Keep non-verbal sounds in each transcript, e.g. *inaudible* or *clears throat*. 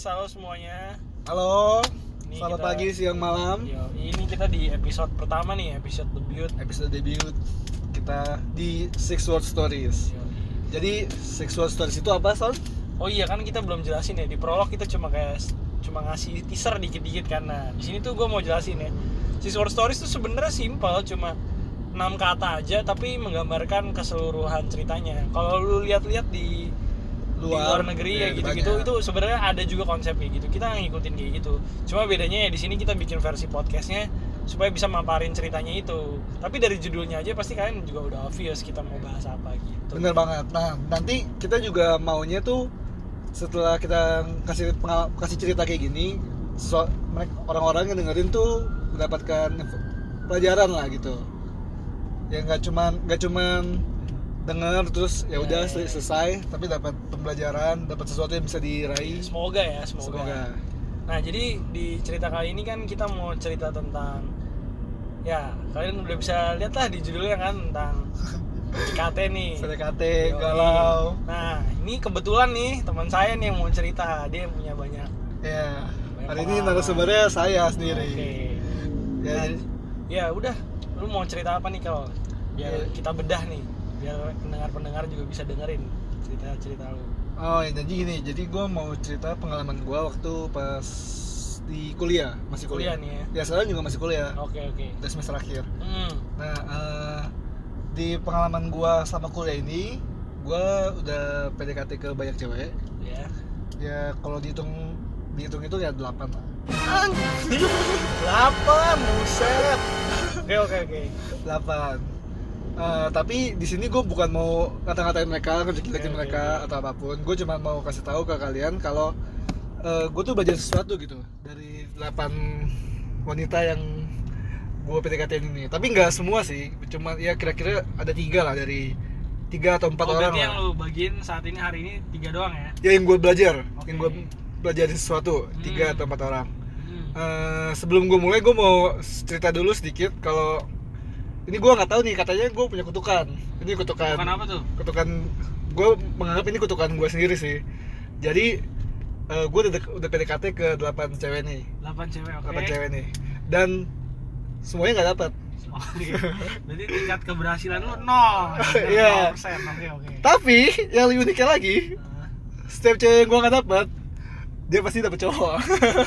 halo semuanya. Halo, Ini selamat kita- pagi, siang, malam. Yo, ini kita di episode pertama nih, episode debut. Episode debut kita di Six Word Stories. Yo. Jadi Six Word Stories itu apa, Son? Oh iya kan kita belum jelasin ya di prolog kita cuma kayak cuma ngasih teaser dikit-dikit karena di sini tuh gue mau jelasin ya. Six Word Stories tuh sebenarnya simpel, cuma 6 kata aja tapi menggambarkan keseluruhan ceritanya. Kalau lu lihat-lihat di Luar, luar negeri ya ya, gitu-gitu banyak. itu sebenarnya ada juga konsep kayak gitu kita ngikutin kayak gitu cuma bedanya ya di sini kita bikin versi podcastnya supaya bisa maparin ceritanya itu tapi dari judulnya aja pasti kalian juga udah obvious kita mau bahas apa gitu Bener banget. Nah, nanti kita juga maunya tuh setelah kita kasih kasih cerita kayak gini, so- mereka orang-orang yang dengerin tuh mendapatkan pelajaran lah gitu. Ya nggak cuman nggak cuman dengar terus ya udah Ya, ya, sel- ya. selesai, tapi dapat pembelajaran, dapat sesuatu yang bisa diraih. semoga ya semoga. Semoga. nah jadi di cerita kali ini kan kita mau cerita tentang ya kalian udah bisa lihat lah di judulnya kan tentang *laughs* PDKT nih PDKT, galau. Nah, ini kebetulan nih teman saya nih yang mau cerita. Dia yang punya banyak. Ya, Banyak hari ini narasumbernya saya sendiri. Oke. Ya, Nah, ya udah. Lu mau cerita apa nih kalau biar Ya. kita bedah nih, biar pendengar-pendengar juga bisa dengerin cerita-cerita lu. oh ya, jadi gini, jadi gue mau cerita pengalaman gue waktu pas di kuliah, masih kuliah. Kuliah nih ya. Ya sekarang juga masih kuliah, Oke, oke. udah semester akhir. Hmm. Nah, eh, di pengalaman gue sama kuliah ini, gue udah PDKT ke banyak cewek. Ya. Ya kalau dihitung dihitung itu ya delapan lah. Delapan, buset. Oke, oke, oke. delapan Eh, tapi di sini gue bukan mau kata-katain mereka, Oke, ngejek-jekin oke, mereka oke. atau apa pun. Gue cuma mau kasih tahu ke kalian kalau gue tuh belajar sesuatu gitu dari delapan wanita yang gue PDKT ini. Tapi nggak semua sih, cuma ya kira-kira ada tiga lah dari tiga atau empat oh, orang lah. yang lu bagiin saat ini hari ini tiga doang ya? Ya yang gue belajar, Oke. yang gue belajar sesuatu tiga Hmm. atau empat orang. Hmm. Eh, sebelum gue mulai gue mau cerita dulu sedikit kalau ini gue nggak tahu nih katanya gue punya kutukan ini kutukan Bukan apa tuh? kutukan gue menganggap ini kutukan gue sendiri sih jadi eh, gue udah, udah PDKT ke 8 cewek nih Delapan cewek, oke. 8 cewek nih dan semuanya nggak dapet Oke. Berarti tingkat keberhasilan lu nol. Iya. persen. Oke, oke. tapi yang lebih uniknya lagi setiap cewek yang gue nggak dapet dia pasti dapet cowok. Oh.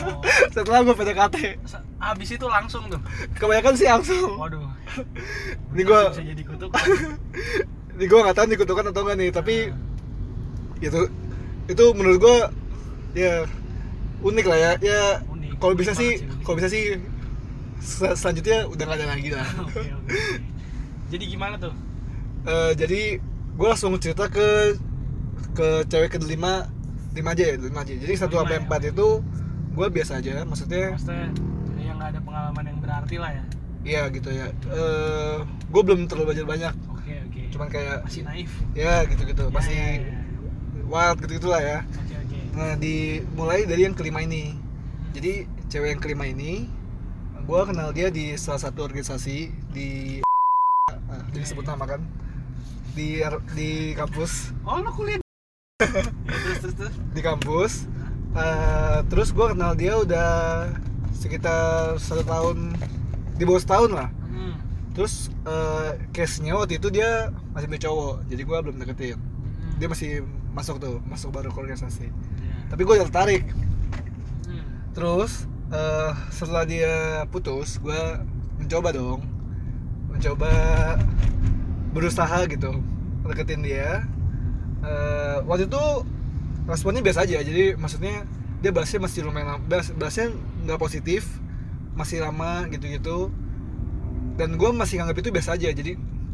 *laughs* setelah gue PDKT abis itu langsung tuh. Kebanyakan sih langsung. Waduh. Ini gue bisa jadi kutukan. *laughs* Ini gue nggak tahu nih kutukan atau enggak nih tapi uh. itu itu menurut gue ya unik lah ya. Ya kalau bisa sih kalau bisa sih selanjutnya udah gak ada lagi lah. *laughs* Jadi gimana tuh? Uh, jadi gue langsung cerita ke ke cewek kedelima lima aja ya lima aja jadi satu sampai ya? empat itu gue biasa aja maksudnya maksudnya yang gak ada pengalaman yang berarti lah ya? Iya gitu ya. Eh, gue belum terlalu belajar banyak. Cuman kayak masih naif. Ya gitu gitu ya, masih ya, ya. wild gitu gitulah ya. Oke okay, oke. Nah dimulai dari yang kelima ini. Hmm. Jadi cewek yang kelima ini gue kenal dia di salah satu organisasi di ah, jadi iya, sebut iya. nama kan? Di di kampus. Oh lo kuliah *laughs* Terus terus terus. di kampus Eh, terus gua kenal dia udah sekitar satu tahun di bawah setahun lah Hmm. terus eh, case-nya waktu itu dia masih punya cowok jadi gua belum deketin Hmm. dia masih masuk tuh masuk baru ke organisasi Ya. tapi gue udah tertarik Hmm. Terus eh, setelah dia putus, gue mencoba dong, mencoba berusaha gitu deketin dia. Eh, waktu itu responnya biasa aja, jadi maksudnya dia bahasnya masih lumayan bahas, bahasnya nggak positif, masih lama gitu-gitu. Dan gue masih nganggap itu biasa aja, jadi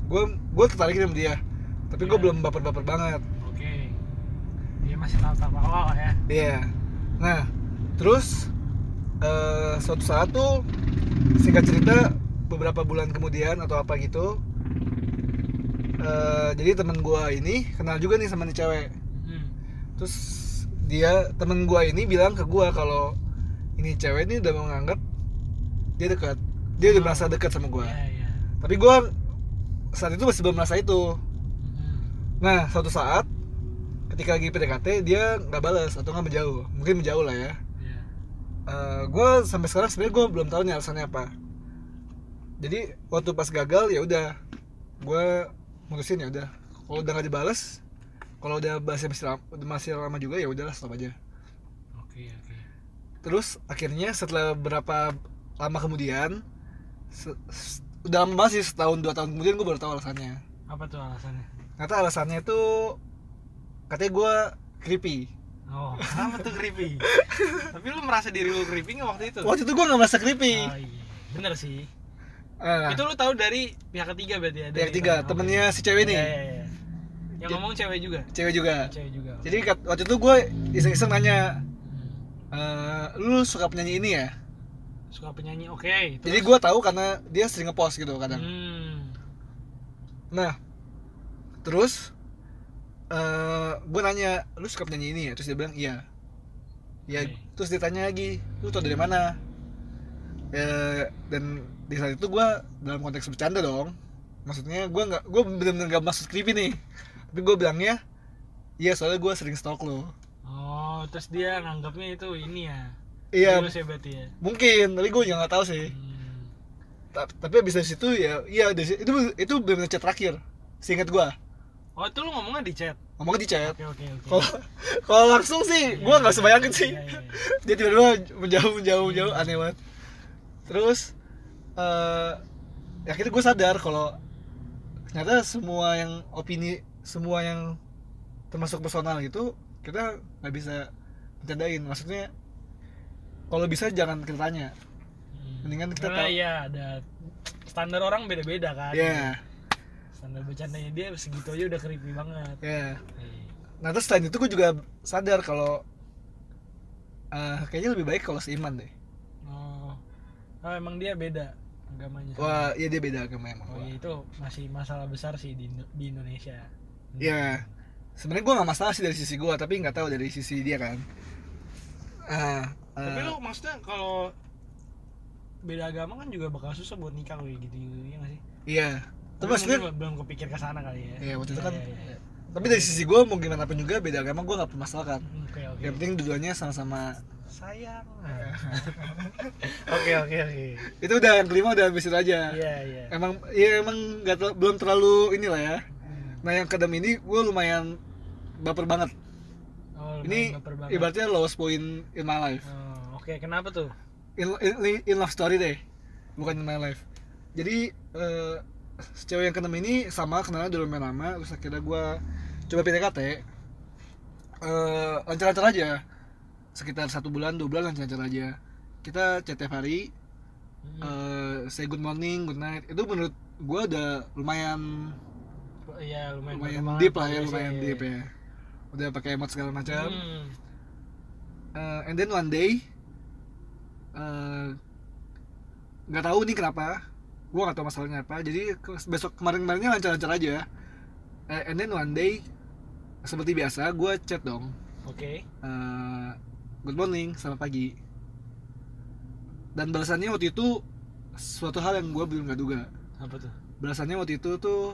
gue gue tertarik sama dia, tapi gue Ya. belum baper-baper banget. Oke. Dia masih tahap-tahap awal ya. Iya. Nah, terus eh, suatu saat tuh singkat cerita beberapa bulan kemudian atau apa gitu, eh, jadi temen gua ini kenal juga nih sama nih cewek. Hmm. Terus dia temen gua ini bilang ke gua kalau ini cewek ini udah menganggap dia dekat, dia udah Oh. merasa dekat sama gua. Iya, iya. Tapi gua saat itu masih belum merasa itu. Hmm. Nah, suatu saat ketika lagi PDKT dia nggak balas atau nggak menjauh mungkin menjauh lah ya Iya. gue sampai sekarang sebenarnya gue belum tahu nih alasannya apa jadi waktu pas gagal ya udah gue mutusin ya udah kalau udah nggak dibales kalau udah bahasnya masih lama, masih lama juga ya udahlah stop aja Oke, oke. terus akhirnya setelah berapa lama kemudian se- se- udah lama banget sih setahun dua tahun kemudian gue baru tahu alasannya Apa tuh alasannya? ternyata alasannya itu katanya gue creepy Oh, kenapa tuh creepy? *laughs* Tapi lu merasa diri lu creepy nggak waktu itu? waktu itu gue nggak merasa creepy Oh, iya. Bener sih. Ah, Itu lu tahu dari pihak ketiga berarti ya? Dari ketiga temennya si cewek Iya, nih iya, iya. Yang ngomong cewek juga. cewek juga Cewek juga. jadi waktu itu gue iseng-iseng nanya. "Eh, lu suka penyanyi ini ya suka penyanyi oke. jadi gue tahu karena dia sering ngepost gitu kadang Hmm. nah terus eh gue nanya lu suka penyanyi ini ya terus dia bilang iya ya Oke. terus ditanya lagi lu tau dari mana Eh, dan di saat itu gue dalam konteks bercanda dong maksudnya gue nggak gue bener-bener gak maksud creepy nih tapi gue bilangnya iya soalnya gue sering stalk lo Oh, terus dia nganggapnya itu ini ya. iya ya berarti ya. mungkin tapi gue nggak tahu sih Hmm. Ta- tapi abis dari situ ya iya dari situ- itu itu benar chat terakhir seingat gua Oh, itu lu ngomongnya di chat. ngomongnya di chat Oke, oke, oke. kalau langsung sih gua nggak sebayangin sih Iya, iya, iya. *laughs* dia tiba-tiba menjauh menjauh menjauh aneh banget terus eh ya akhirnya gue sadar kalau ternyata semua yang opini semua yang termasuk personal itu kita nggak bisa bercandain maksudnya kalau bisa jangan kita tanya Hmm. Mendingan kita Karena tahu. iya ada standar orang beda-beda kan. ya Standar bercandanya dia segitu aja udah creepy banget. ya Iya. Nah terus selain itu gue juga sadar kalau eh, kayaknya lebih baik kalau seiman deh. Oh. Oh, emang dia beda agamanya. Wah, iya dia beda agama emang. Oh, iya, itu masih masalah besar sih di, di Indonesia. Ya, sebenarnya gue nggak masalah sih dari sisi gue, tapi nggak tahu dari sisi dia kan. Ah, Tapi eh, lu maksudnya kalau beda agama kan juga bakal susah buat nikah loh gitu ya nggak sih? iya. Tapi Tapi maksudnya, belum kepikir ke sana kali ya. Iya, waktu itu Iya, kan. iya, iya. Tapi dari sisi gue mau gimana pun juga beda agama gue nggak permasalahkan. Oke oke. Yang penting dua-duanya sama-sama. sayang. *laughs* Oke oke oke. Itu udah yang kelima udah habis itu aja. Iya iya. Emang, ya emang tel- belum terlalu inilah ya. Nah yang kedem ini gue lumayan baper banget. Oh, Ini baper banget. ibaratnya lowest point in my life. Oh, oke kenapa tuh? in, in, in love story deh bukan in my life jadi eh cewek yang keenam ini sama kenalnya udah lumayan lama terus akhirnya gue coba PDKT eh lancar-lancar aja sekitar satu bulan dua bulan lancar-lancar aja kita chat tiap hari Hmm. eh say good morning good night itu menurut gue udah lumayan Iya lumayan. lumayan berkembang, deep lah ya lumayan iya, deep iya. ya udah pakai emot segala macam Hmm. Eh, and then one day eh, nggak tahu nih kenapa gua nggak tahu masalahnya apa jadi besok kemarin kemarinnya lancar-lancar aja Eh, and then one day seperti biasa gua chat dong Oke. eh, good morning selamat pagi dan balasannya waktu itu suatu hal yang gua belum nggak duga Apa tuh? balasannya waktu itu tuh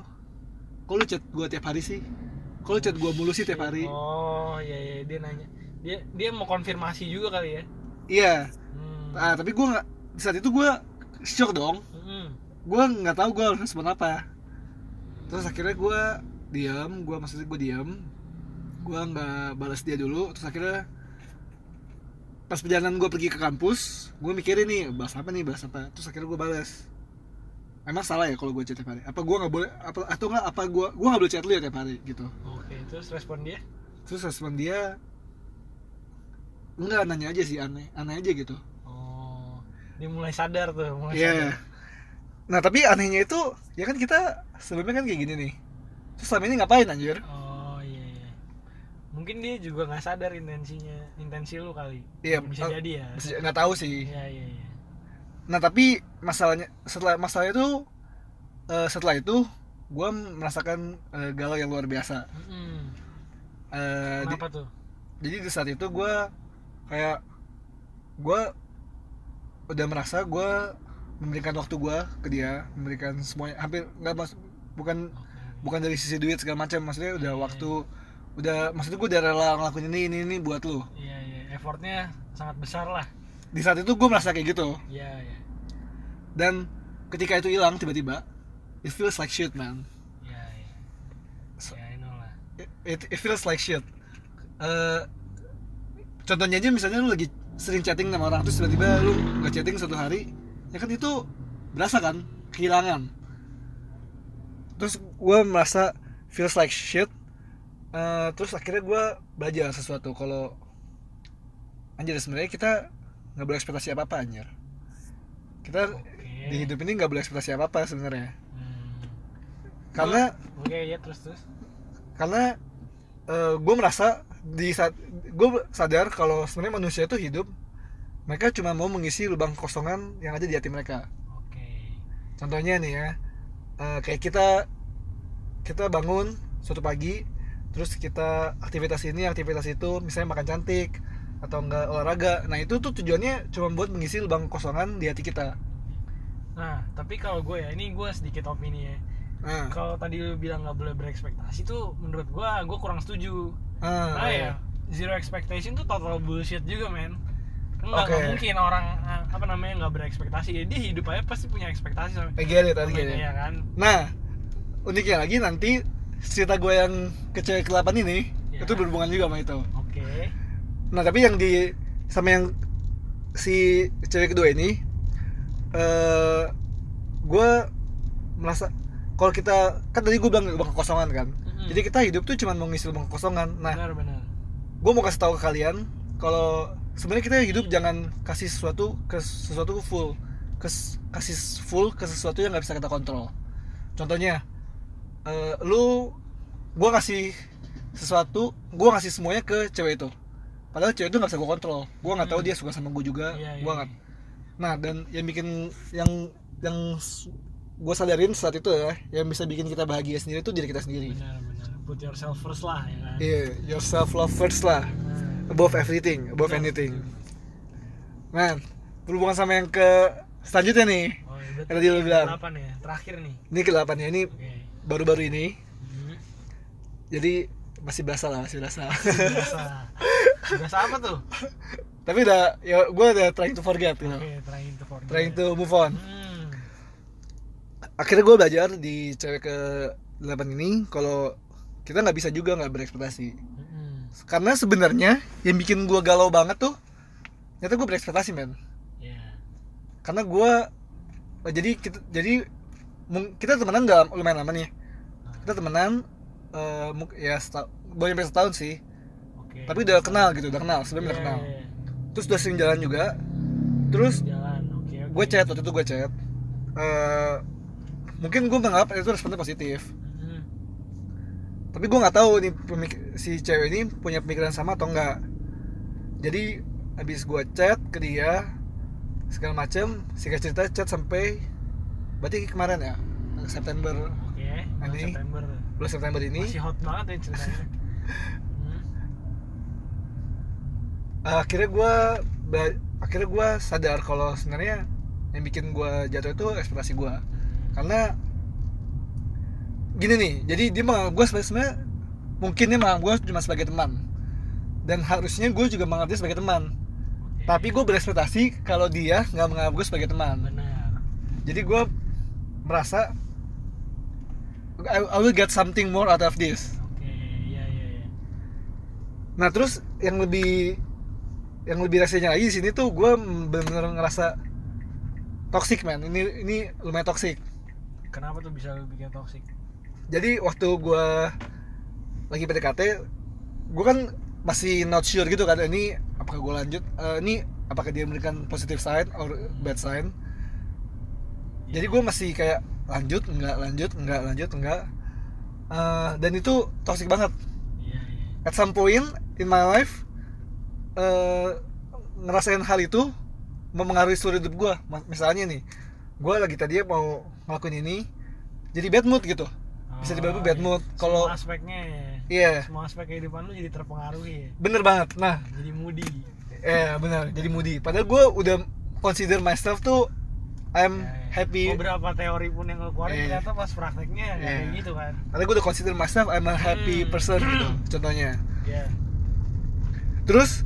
kok lu chat gua tiap hari sih? Kok lu chat gua mulu sih tiap hari? Oh iya iya dia nanya. Dia dia mau konfirmasi juga kali ya. iya. Hmm. ah tapi gua nggak di saat itu gua shock dong. Hmm. gue nggak tahu gue harus respon apa. Terus akhirnya gue diam gue maksudnya gue diam gue nggak balas dia dulu. Terus akhirnya pas perjalanan gue pergi ke kampus gue mikirin nih bahas apa nih bahas apa. Terus akhirnya gue balas emang salah ya kalau gue chat tiap hari apa gue nggak boleh apa atau nggak apa gue gue nggak boleh chat lu ya tiap hari gitu Oke terus respon dia? terus respon dia enggak nanya aja sih aneh aneh aja gitu Oh dia mulai sadar tuh mulai Iya. sadar. Nah tapi anehnya itu ya kan kita sebelumnya kan kayak gini nih. Terus selama ini ngapain anjir? Oh iya iya. Mungkin dia juga nggak sadar intensinya intensi lu kali. Iya, Bisa jadi ya. Bisa- Nggak tahu sih. Iya iya iya. Nah tapi masalahnya setelah masalah itu eh, setelah itu gue merasakan eh, galau yang luar biasa. Eh, di- Kenapa tuh? jadi di saat itu gue kayak gue udah merasa gue memberikan waktu gue ke dia, memberikan semuanya hampir nggak mas bukan Oke. bukan dari sisi duit segala macam maksudnya udah Iya. waktu udah maksudnya gue udah rela ngelakuin ini ini ini buat lu iya iya effortnya sangat besar lah di saat itu gue merasa kayak gitu. Iya iya. Dan ketika itu hilang tiba-tiba it feels like shit man. Iya iya. So- ya I know lah. it, it feels like shit. Eh, contohnya aja misalnya lu lagi sering chatting sama orang terus tiba-tiba lu nggak chatting satu hari ya kan itu berasa kan kehilangan. Terus gue merasa feels like shit Eh, terus akhirnya gue belajar sesuatu. Kalau anjir sebenarnya kita nggak boleh ekspektasi apa apa anjir. Kita oke. di hidup ini nggak boleh ekspektasi apa apa sebenarnya. Hmm. karena oke ya terus terus. karena gue merasa di saat gue sadar kalau sebenarnya manusia itu hidup mereka cuma mau mengisi lubang kosongan yang ada di hati mereka. Oke. Contohnya nih ya eh, kayak kita kita bangun suatu pagi terus kita aktivitas ini aktivitas itu misalnya makan cantik atau enggak olahraga. Nah itu tuh tujuannya cuma buat mengisi lubang kosongan di hati kita. Nah tapi kalau gue ya ini gue sedikit opini ya. Nah, kalau tadi lu bilang nggak boleh berekspektasi tuh menurut gue gue kurang setuju. Ah, Nah ya, zero expectation tuh total bullshit juga men. Nggak mungkin orang eh, apa namanya nggak berekspektasi. Ya dia hidup aja pasti punya ekspektasi sama I get it, I get it. ya kan? Nah, uniknya lagi nanti cerita gue yang ke cewek ke-8 ini Ya. itu berhubungan juga sama itu. Nah, tapi yang di sama yang si cewek kedua ini eh gue merasa kalau kita kan tadi gue bilang lubang kekosongan kan. Mm-mm. Jadi kita hidup tuh cuma mau ngisi lubang kekosongan. Nah, benar benar gue mau kasih tahu ke kalian kalau sebenarnya kita hidup jangan kasih sesuatu ke sesuatu full ke kasih full ke sesuatu yang nggak bisa kita kontrol contohnya eh, lu gue kasih sesuatu gue kasih semuanya ke cewek itu padahal cewek itu nggak bisa gue kontrol gue nggak tahu Hmm. dia suka sama gue juga Iya, gue nggak nah dan yang bikin yang yang gue sadarin saat itu ya yang bisa bikin kita bahagia sendiri itu diri kita sendiri benar benar put yourself first lah ya kan iya yourself love first lah Nah, above everything, above Betul, anything. betul. Nah, berhubungan sama yang ke selanjutnya nih. oh, ya, tadi ini bilang. delapan ya terakhir nih Ini ke delapan ya, ini oke baru-baru ini. Hmm. Jadi masih berasa lah, masih berasa. biasa *laughs* biasa apa tuh Tapi udah, ya gue udah trying to forget, you know. oke trying to forget Trying to move on. Hmm. Akhirnya gue belajar di cewek ke delapan ini kalau kita nggak bisa juga nggak berekspektasi. Mm-mm. Karena sebenarnya yang bikin gue galau banget tuh, ternyata gue berekspektasi men. ya Karena gue, jadi kita, jadi kita temenan nggak lumayan lama nih. kita temenan eh, mung- ya seta- boleh sampai setahun sih oke. Tapi udah kenal gitu udah kenal sebelumnya udah Iya, kenal. iya. terus udah sering jalan juga. Terus jalan oke oke. gue chat waktu itu gue chat. Eh, mungkin gue menganggap itu responnya positif. Mm. tapi gue nggak tahu nih si cewek ini punya pemikiran sama atau enggak jadi habis gue chat ke dia segala macem singkat cerita chat sampai berarti kemarin ya? September. Oke bulan Ini- September. Bulan September ini. Masih hot banget ya ceritanya. Hmm. *laughs* Uh, akhirnya gue akhirnya gue sadar kalau sebenarnya yang bikin gue jatuh itu ekspektasi gue karena gini nih jadi dia menganggap gue sebenarnya mungkin dia menganggap gue cuma sebagai teman. Dan harusnya gue juga menganggap dia sebagai teman. Oke. tapi gue berekspektasi kalau dia nggak menganggap gue sebagai teman. Benar. Jadi gue merasa I, I will get something more out of this. Oke iya iya iya. Nah terus yang lebih yang lebih rasanya lagi di sini tuh gue bener-bener ngerasa toxic man. Ini ini lumayan toxic. kenapa tuh bisa bikin toxic Jadi waktu gue lagi PDKT, gue kan masih not sure gitu kan. Ini apakah gue lanjut? Eh, ini apakah dia memberikan positive sign or bad sign? Jadi gue masih kayak lanjut, enggak lanjut, enggak lanjut, enggak. Eh, dan itu toxic banget. iya iya at some point in my life eh ngerasain hal itu mempengaruhi seluruh hidup gue misalnya nih gue lagi tadi mau ngelakuin ini jadi bad mood gitu. Bisa dibilang bad mood. Kalau- aspeknya ya. Iya. Semua aspek kehidupan lu jadi terpengaruhi ya. Bener banget. Nah. Jadi moody. Eh bener. Jadi moody. Padahal gue udah consider myself tuh I'm Ya, ya. happy. Beberapa teori pun yang keluarin Iya. ternyata pas prakteknya Iya. kayak gitu kan. Karena gue udah consider myself I'm a happy Hmm. person gitu *clears throat* contohnya. Ya terus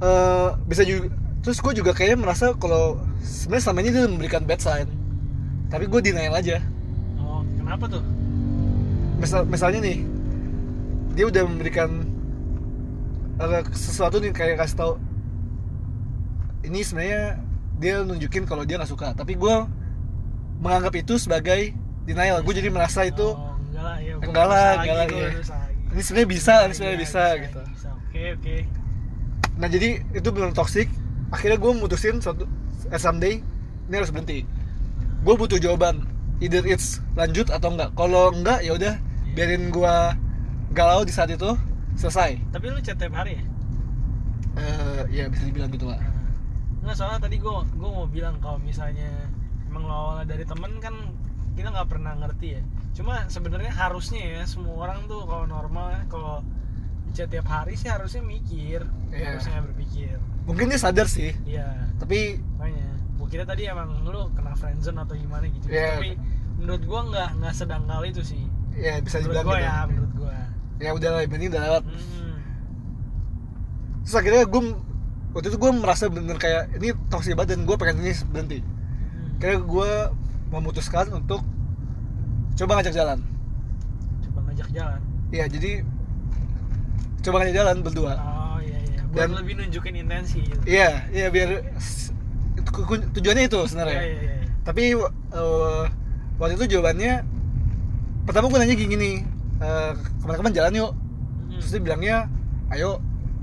eh bisa juga terus gue juga kayaknya merasa kalau sebenarnya selama ini dia memberikan bad sign. Tapi gue denial aja. Oh kenapa tuh? Misal misalnya nih dia udah memberikan eh, sesuatu nih kayak kasih tau ini sebenarnya dia nunjukin kalau dia nggak suka. Tapi gue menganggap itu sebagai denial. Gue jadi merasa itu oh, enggak lah ya enggak lah, enggak lah, iya. ini sebenarnya bisa ini sebenarnya Iya, bisa gitu. bisa. oke oke nah jadi itu benar toxic. Akhirnya gue mutusin suatu eh, someday ini harus berhenti. Gue butuh jawaban. Either it's lanjut atau enggak. Kalau enggak ya udah biarin gue galau di saat itu selesai. Tapi lu chat tiap hari ya? Eh, ya bisa dibilang gitu lah Nggak soalnya tadi gue gue mau bilang kalau misalnya emang lo awalnya dari temen kan kita nggak pernah ngerti ya. Cuma sebenarnya harusnya ya semua orang tuh kalau normal kalau chat tiap hari sih harusnya mikir Iya. harusnya berpikir. Mungkin dia sadar sih. Iya. Tapi makanya gue kira tadi emang lu kena friendzone atau gimana gitu. Iya. tapi menurut gue nggak nggak sedangkal itu sih. Ya bisa menurut dibilang gue gitu. ya menurut gue ya udah lah ini udah lewat. Hmm. terus akhirnya gue waktu itu gue merasa bener kayak ini toxic banget dan gue pengen ini berhenti. Hmm. kayak gue memutuskan untuk coba ngajak jalan. Coba ngajak jalan? Iya jadi coba ngajak jalan berdua. oh iya iya buat Dan- lebih nunjukin intensi gitu Iya iya biar tujuannya itu iya sebenarnya. iya iya Tapi eh, waktu itu jawabannya pertama gue nanya gini nih eh, ke mana-kemana jalan yuk. Hmm. Terus dia bilangnya ayo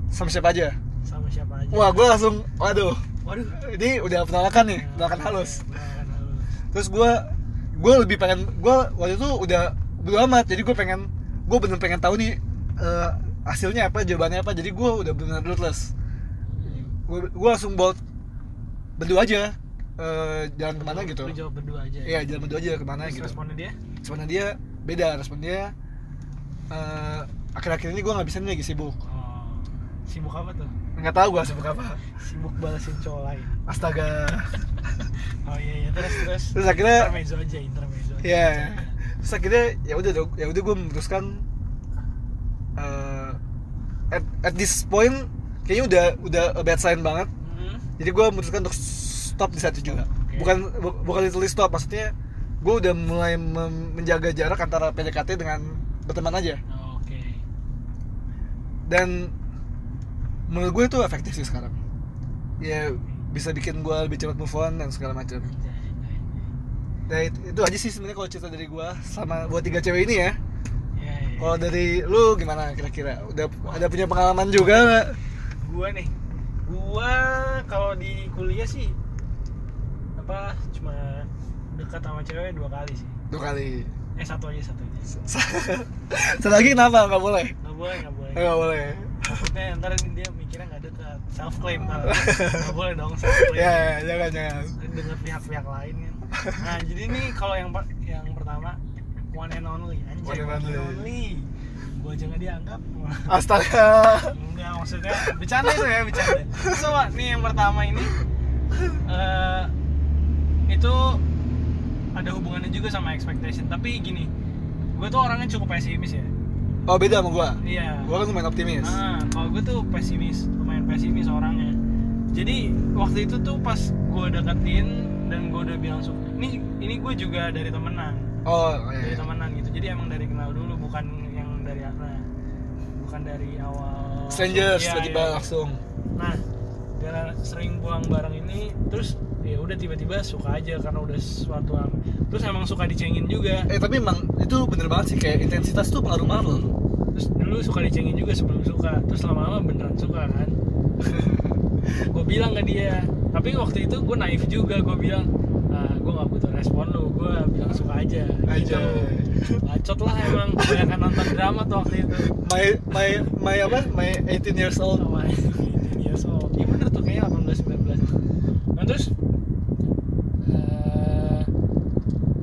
sama siapa aja. sama siapa aja Wah gue langsung waduh waduh ini udah penolakan nih penolakan halus. Halus. Terus gue gue lebih pengen gue waktu itu udah bodo amat jadi gue pengen gue bener pengen tahu nih eh, hasilnya apa jawabannya apa jadi gue udah bener ruthless gue gue langsung buat berdua aja eh, jalan ke mana gitu Lu jawab berdua aja. iya jalan berdua aja ke mana Terus gitu responnya dia? responnya dia beda respon dia eh, akhir-akhir ini gue nggak bisa nih lagi sibuk Oh. Sibuk apa tuh? nggak tahu gue sibuk apa Sibuk balasin cowok lain. astaga *laughs* Oh iya iya terus terus. terus akhirnya intermezzo aja, intermezzo. aja. Iya. Terus akhirnya ya udah ya udah gue memutuskan eh, at, at this point kayaknya udah udah a bad sign banget. Hmm. Jadi gue memutuskan untuk stop di saat itu juga. Oke. Bukan bu- bukan literally stop, maksudnya gue udah mulai mem- menjaga jarak antara PDKT dengan berteman aja. Oh, Oke. Dan menurut gue itu efektif sih sekarang. Ya bisa bikin gue lebih cepat move on dan segala macam. Nah itu, itu aja sih sebenarnya kalau cerita dari gue sama buat tiga cewek ini ya. Kalau dari lu gimana kira-kira? Udah ada punya pengalaman juga nggak? gua nih gua kalau di kuliah sih apa cuma dekat sama cewek dua kali sih Dua kali. eh satu aja satu aja Satu *laughs* lagi kenapa nggak boleh? nggak boleh nggak boleh Eh, Nggak boleh. takutnya ntar dia mikirnya nggak dekat self claim ntar *laughs* nggak boleh dong self claim Ya, ya, jangan jangan. dengar pihak-pihak lain kan nah jadi nih kalau yang yang pertama one and only anjay One and only. only. Gua aja nggak dianggap. Astaga. enggak maksudnya bercanda itu ya bercanda. So nih yang pertama ini eh itu ada hubungannya juga sama expectation. Tapi gini gue tuh orangnya cukup pesimis ya. Oh beda sama gua. iya. Gua kan lumayan optimis. ah kalau gue tuh pesimis lumayan pesimis orangnya. Jadi waktu itu tuh pas gue deketin dan gue udah bilang suka ini ini gue juga dari temenan Oh dari iya. temenan gitu jadi emang dari kenal dulu bukan yang dari apa bukan dari awal Strangers Iya, tiba-tiba iya. langsung. nah karena sering pulang bareng ini terus ya udah tiba-tiba suka aja karena udah yang terus emang suka dicengin juga Eh tapi emang itu bener banget sih kayak intensitas tuh pengaruh banget loh. terus dulu suka dicengin juga sebelum suka terus lama-lama beneran suka kan *laughs* gue bilang ke dia tapi waktu itu gue naif juga gue bilang ah, gue nggak butuh respon lu gue bilang suka aja. Aja. gitu bacot lah emang kebanyakan nonton drama tuh waktu itu. My my my apa? My 18 years old. sama ini years old. Iya bener tuh kayaknya 18 19 nah terus eh,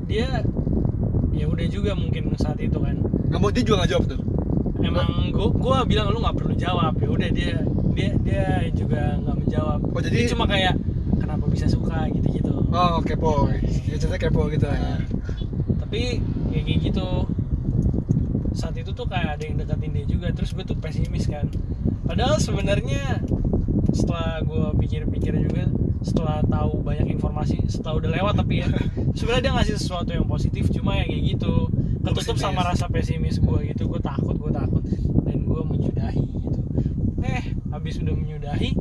dia ya udah juga mungkin saat itu kan. Mau dia juga nggak jawab tuh. emang gua gua bilang lu nggak perlu jawab. Ya udah dia dia dia juga nggak menjawab. Oh, jadi- Dia cuma kayak kenapa bisa suka? gitu gitu oh kepo. Ya ceritanya kepo gitu lah ya. Tapi ya kayak gitu saat itu tuh kayak ada yang deketin dia juga terus gue tuh pesimis kan. Padahal sebenarnya setelah gue pikir-pikir juga setelah tahu banyak informasi setelah udah lewat tapi ya *laughs* sebenarnya dia ngasih sesuatu yang positif cuma ya kayak gitu. Ketutup sama rasa pesimis gue gitu gue takut gue takut. Dan gue menyudahi gitu. Eh habis udah menyudahi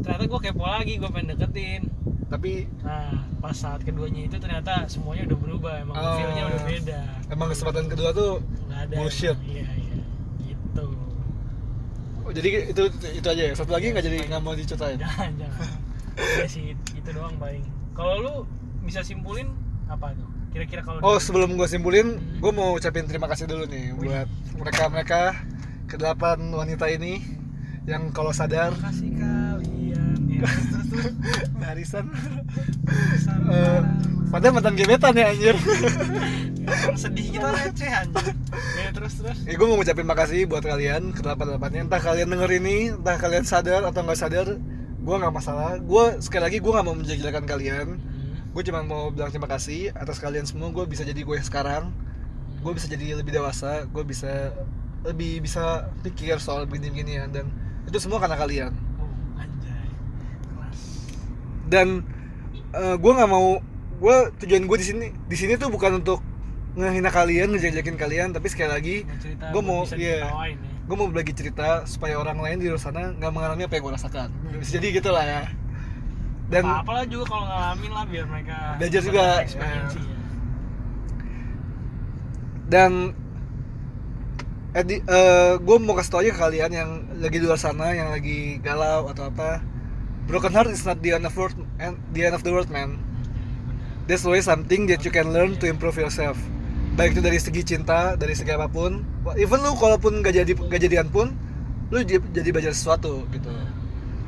ternyata gue kepo lagi gue pengen deketin tapi Nah, pas saat keduanya itu ternyata semuanya udah berubah, emang Oh. feel-nya udah beda. emang kesempatan kedua tuh Nggak ada. Bullshit. emang. Iya, iya. Gitu. oh, jadi itu itu aja ya satu lagi nggak jadi nggak mau diceritain *laughs* Jangan, jangan. Iya sih, itu doang paling. Kalau lu bisa simpulin apa tuh? Kira-kira kalau Oh sebelum gue simpulin, gue mau ucapin terima kasih dulu nih Wih. buat mereka-mereka kedelapan wanita ini yang kalau sadar Terima kasih kalian. Ya. *laughs* barisan Sama. eh, padahal mantan gebetan ya anjir. Sedih kita receh anjir. Ya, terus terus. ya gue mau ngucapin makasih buat kalian kedelapan delapannya. Entah kalian denger ini, entah kalian sadar atau nggak sadar, gue nggak masalah. Gue sekali lagi gue nggak mau menjelek-jelekan kalian. Gue cuma mau bilang terima kasih atas kalian semua. Gue bisa jadi gue sekarang. Gue bisa jadi lebih dewasa. Gue bisa lebih bisa pikir soal begini-beginian dan itu semua karena kalian. Oh, anjay. Kelas. dan gue nggak mau gue tujuan gue di sini di sini tuh bukan untuk ngehina kalian ngejelekin kalian tapi sekali lagi Gua mau- iya. ya. gue mau berbagi cerita supaya orang lain di luar sana nggak mengalami apa yang gue rasakan bisa jadi gitu lah ya dan apa apalah juga kalau ngalamin lah biar mereka Belajar juga, ya. ya. dan gue mau kasih tau aja ke kalian yang lagi di luar sana yang lagi galau atau apa broken heart is not the end of world and the end of the world man That's always something that you can learn to improve yourself. Baik itu dari segi cinta, dari segi apa pun. Even lu kalaupun gak jadi gak jadian pun, lu jadi, belajar sesuatu gitu.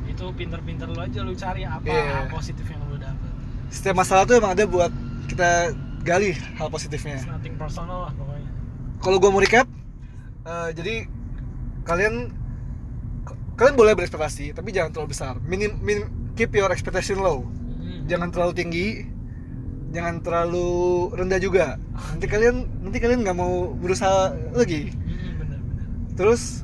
itu pinter-pinter lu aja lu cari apa Iya. hal positif yang lu dapet Setiap masalah tuh emang ada buat kita gali hal positifnya. It's nothing personal lah pokoknya Kalau gua mau recap, eh, jadi kalian kalian boleh berekspektasi, tapi jangan terlalu besar. Minim, minim keep your expectation low. Hmm. Jangan terlalu tinggi, jangan terlalu rendah juga. Nanti kalian nanti kalian nggak mau berusaha lagi. Hmm, bener-bener terus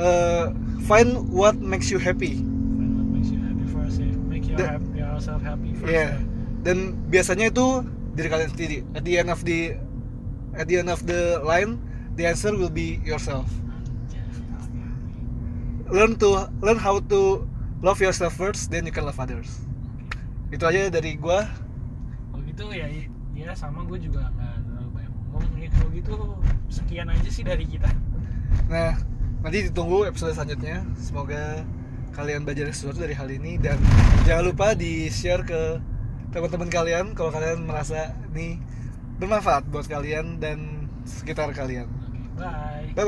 uh, find what makes you happy Find what makes you happy first make you The- happy, yourself happy first dan biasanya itu diri kalian sendiri at the end of the at the end of the line the answer will be yourself. Learn to learn how to love yourself first then you can love others. Itu aja dari gua. Kalau gitu ya ya sama gue juga nggak terlalu banyak ngomong. Ya kalau gitu sekian aja sih dari kita. Nah nanti ditunggu episode selanjutnya. Semoga kalian belajar sesuatu dari hal ini. Dan jangan lupa di share ke teman-teman kalian kalau kalian merasa ini bermanfaat buat kalian dan sekitar kalian. Bye bye. Bye